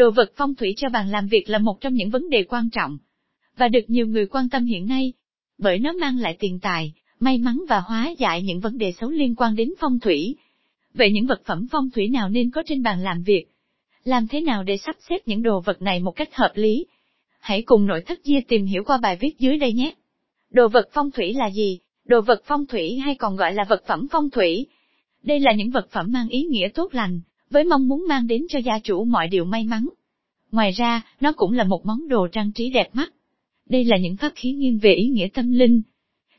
Đồ vật phong thủy cho bàn làm việc là một trong những vấn đề quan trọng, và được nhiều người quan tâm hiện nay, bởi nó mang lại tiền tài, may mắn và hóa giải những vấn đề xấu liên quan đến phong thủy. Vậy những vật phẩm phong thủy nào nên có trên bàn làm việc? Làm thế nào để sắp xếp những đồ vật này một cách hợp lý? Hãy cùng nội thất Dia tìm hiểu qua bài viết dưới đây nhé. Đồ vật phong thủy là gì? Đồ vật phong thủy hay còn gọi là vật phẩm phong thủy. Đây là những vật phẩm mang ý nghĩa tốt lành, với mong muốn mang đến cho gia chủ mọi điều may mắn. Ngoài ra, nó cũng là một món đồ trang trí đẹp mắt. Đây là những pháp khí nghiêng về ý nghĩa tâm linh.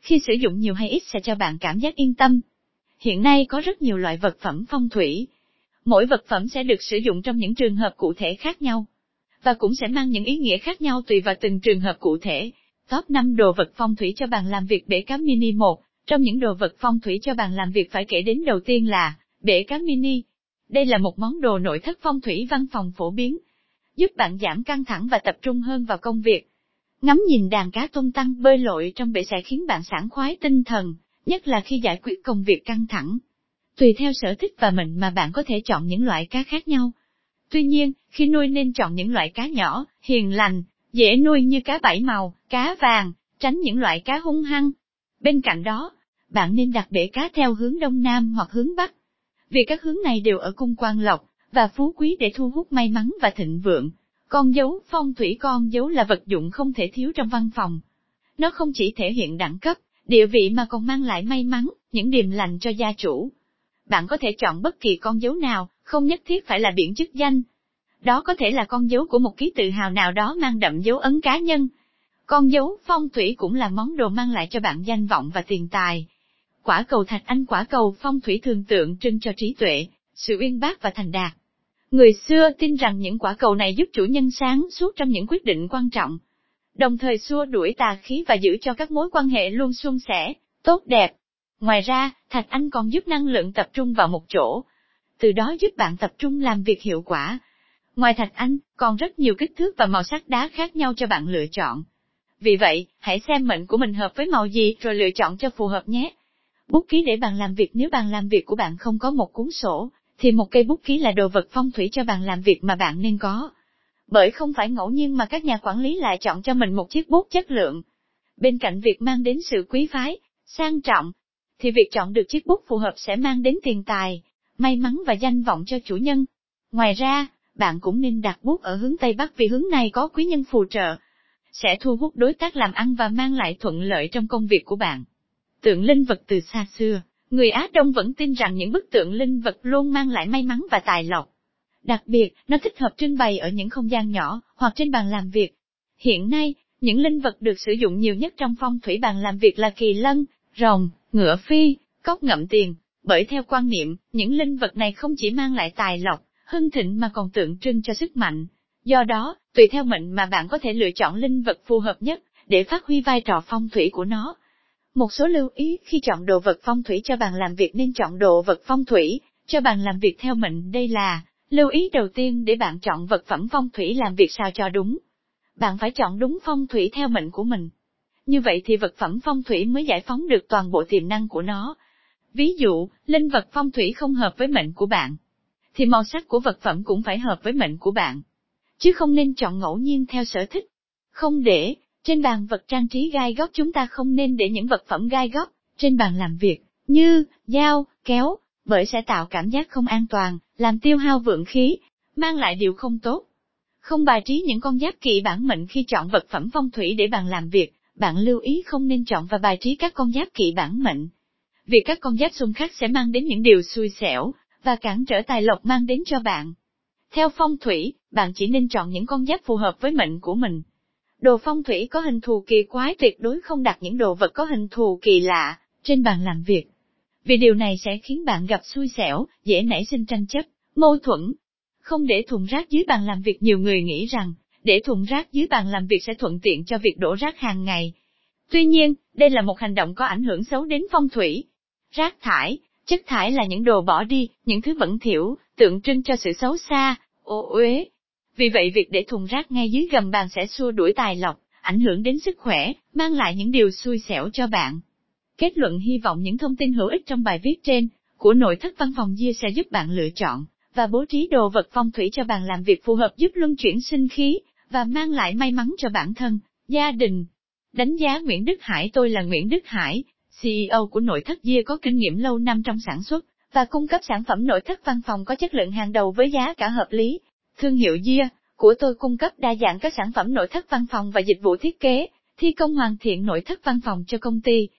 Khi sử dụng nhiều hay ít sẽ cho bạn cảm giác yên tâm. Hiện nay có rất nhiều loại vật phẩm phong thủy. Mỗi vật phẩm sẽ được sử dụng trong những trường hợp cụ thể khác nhau. Và cũng sẽ mang những ý nghĩa khác nhau tùy vào từng trường hợp cụ thể. Top 5 đồ vật phong thủy cho bàn làm việc bể cá mini 1. Trong những đồ vật phong thủy cho bàn làm việc phải kể đến đầu tiên là bể cá mini. Đây là một món đồ nội thất phong thủy văn phòng phổ biến, giúp bạn giảm căng thẳng và tập trung hơn vào công việc. Ngắm nhìn đàn cá tung tăng bơi lội trong bể sẽ khiến bạn sảng khoái tinh thần, nhất là khi giải quyết công việc căng thẳng. Tùy theo sở thích và mệnh mà bạn có thể chọn những loại cá khác nhau. Tuy nhiên, khi nuôi nên chọn những loại cá nhỏ, hiền lành, dễ nuôi như cá bảy màu, cá vàng, tránh những loại cá hung hăng. Bên cạnh đó, bạn nên đặt bể cá theo hướng đông nam hoặc hướng bắc. Vì các hướng này đều ở cung quan lộc, và phú quý để thu hút may mắn và thịnh vượng. Con dấu, phong thủy con dấu là vật dụng không thể thiếu trong văn phòng. Nó không chỉ thể hiện đẳng cấp, địa vị mà còn mang lại may mắn, những điềm lành cho gia chủ. Bạn có thể chọn bất kỳ con dấu nào, không nhất thiết phải là biển chức danh. Đó có thể là con dấu của một ký tự hào nào đó mang đậm dấu ấn cá nhân. Con dấu phong thủy cũng là món đồ mang lại cho bạn danh vọng và tiền tài. Quả cầu thạch anh quả cầu phong thủy thường tượng trưng cho trí tuệ, sự uyên bác và thành đạt. Người xưa tin rằng những quả cầu này giúp chủ nhân sáng suốt trong những quyết định quan trọng, đồng thời xua đuổi tà khí và giữ cho các mối quan hệ luôn suôn sẻ, tốt đẹp. Ngoài ra, thạch anh còn giúp năng lượng tập trung vào một chỗ, từ đó giúp bạn tập trung làm việc hiệu quả. Ngoài thạch anh, còn rất nhiều kích thước và màu sắc đá khác nhau cho bạn lựa chọn. Vì vậy, hãy xem mệnh của mình hợp với màu gì rồi lựa chọn cho phù hợp nhé. Bút ký để bàn làm việc nếu bàn làm việc của bạn không có một cuốn sổ, thì một cây bút ký là đồ vật phong thủy cho bàn làm việc mà bạn nên có. Bởi không phải ngẫu nhiên mà các nhà quản lý lại chọn cho mình một chiếc bút chất lượng. Bên cạnh việc mang đến sự quý phái, sang trọng, thì việc chọn được chiếc bút phù hợp sẽ mang đến tiền tài, may mắn và danh vọng cho chủ nhân. Ngoài ra, bạn cũng nên đặt bút ở hướng Tây Bắc vì hướng này có quý nhân phù trợ, sẽ thu hút đối tác làm ăn và mang lại thuận lợi trong công việc của bạn. Tượng linh vật từ xa xưa, người Á Đông vẫn tin rằng những bức tượng linh vật luôn mang lại may mắn và tài lộc. Đặc biệt, nó thích hợp trưng bày ở những không gian nhỏ, hoặc trên bàn làm việc. Hiện nay, những linh vật được sử dụng nhiều nhất trong phong thủy bàn làm việc là kỳ lân, rồng, ngựa phi, cốc ngậm tiền. Bởi theo quan niệm, những linh vật này không chỉ mang lại tài lộc, hưng thịnh mà còn tượng trưng cho sức mạnh. Do đó, tùy theo mệnh mà bạn có thể lựa chọn linh vật phù hợp nhất, để phát huy vai trò phong thủy của nó. Một số lưu ý khi chọn đồ vật phong thủy cho bàn làm việc nên chọn đồ vật phong thủy, cho bàn làm việc theo mệnh đây là, lưu ý đầu tiên để bạn chọn vật phẩm phong thủy làm việc sao cho đúng. Bạn phải chọn đúng phong thủy theo mệnh của mình. Như vậy thì vật phẩm phong thủy mới giải phóng được toàn bộ tiềm năng của nó. Ví dụ, linh vật phong thủy không hợp với mệnh của bạn, thì màu sắc của vật phẩm cũng phải hợp với mệnh của bạn. Chứ không nên chọn ngẫu nhiên theo sở thích. Không để, trên bàn vật trang trí gai góc chúng ta không nên để những vật phẩm gai góc, trên bàn làm việc, như, dao, kéo, bởi sẽ tạo cảm giác không an toàn, làm tiêu hao vượng khí, mang lại điều không tốt. Không bài trí những con giáp kỵ bản mệnh khi chọn vật phẩm phong thủy để bàn làm việc, bạn lưu ý không nên chọn và bài trí các con giáp kỵ bản mệnh. Vì các con giáp xung khắc sẽ mang đến những điều xui xẻo, và cản trở tài lộc mang đến cho bạn. Theo phong thủy, bạn chỉ nên chọn những con giáp phù hợp với mệnh của mình. Đồ phong thủy có hình thù kỳ quái tuyệt đối không đặt những đồ vật có hình thù kỳ lạ, trên bàn làm việc. Vì điều này sẽ khiến bạn gặp xui xẻo, dễ nảy sinh tranh chấp, mâu thuẫn. Không để thùng rác dưới bàn làm việc nhiều người nghĩ rằng, để thùng rác dưới bàn làm việc sẽ thuận tiện cho việc đổ rác hàng ngày. Tuy nhiên, đây là một hành động có ảnh hưởng xấu đến phong thủy. Rác thải, chất thải là những đồ bỏ đi, những thứ bẩn thỉu, tượng trưng cho sự xấu xa, ô uế, vì vậy việc để thùng rác ngay dưới gầm bàn sẽ xua đuổi tài lộc, ảnh hưởng đến sức khỏe, mang lại những điều xui xẻo cho bạn. Kết luận hy vọng những thông tin hữu ích trong bài viết trên, của nội thất văn phòng Gia sẽ giúp bạn lựa chọn và bố trí đồ vật phong thủy cho bàn làm việc phù hợp giúp luân chuyển sinh khí, và mang lại may mắn cho bản thân, gia đình. Đánh giá Nguyễn Đức Hải Tôi là Nguyễn Đức Hải, CEO của nội thất Gia có kinh nghiệm lâu năm trong sản xuất, và cung cấp sản phẩm nội thất văn phòng có chất lượng hàng đầu với giá cả hợp lý. Thương hiệu Dia của tôi cung cấp đa dạng các sản phẩm nội thất văn phòng và dịch vụ thiết kế, thi công hoàn thiện nội thất văn phòng cho công ty,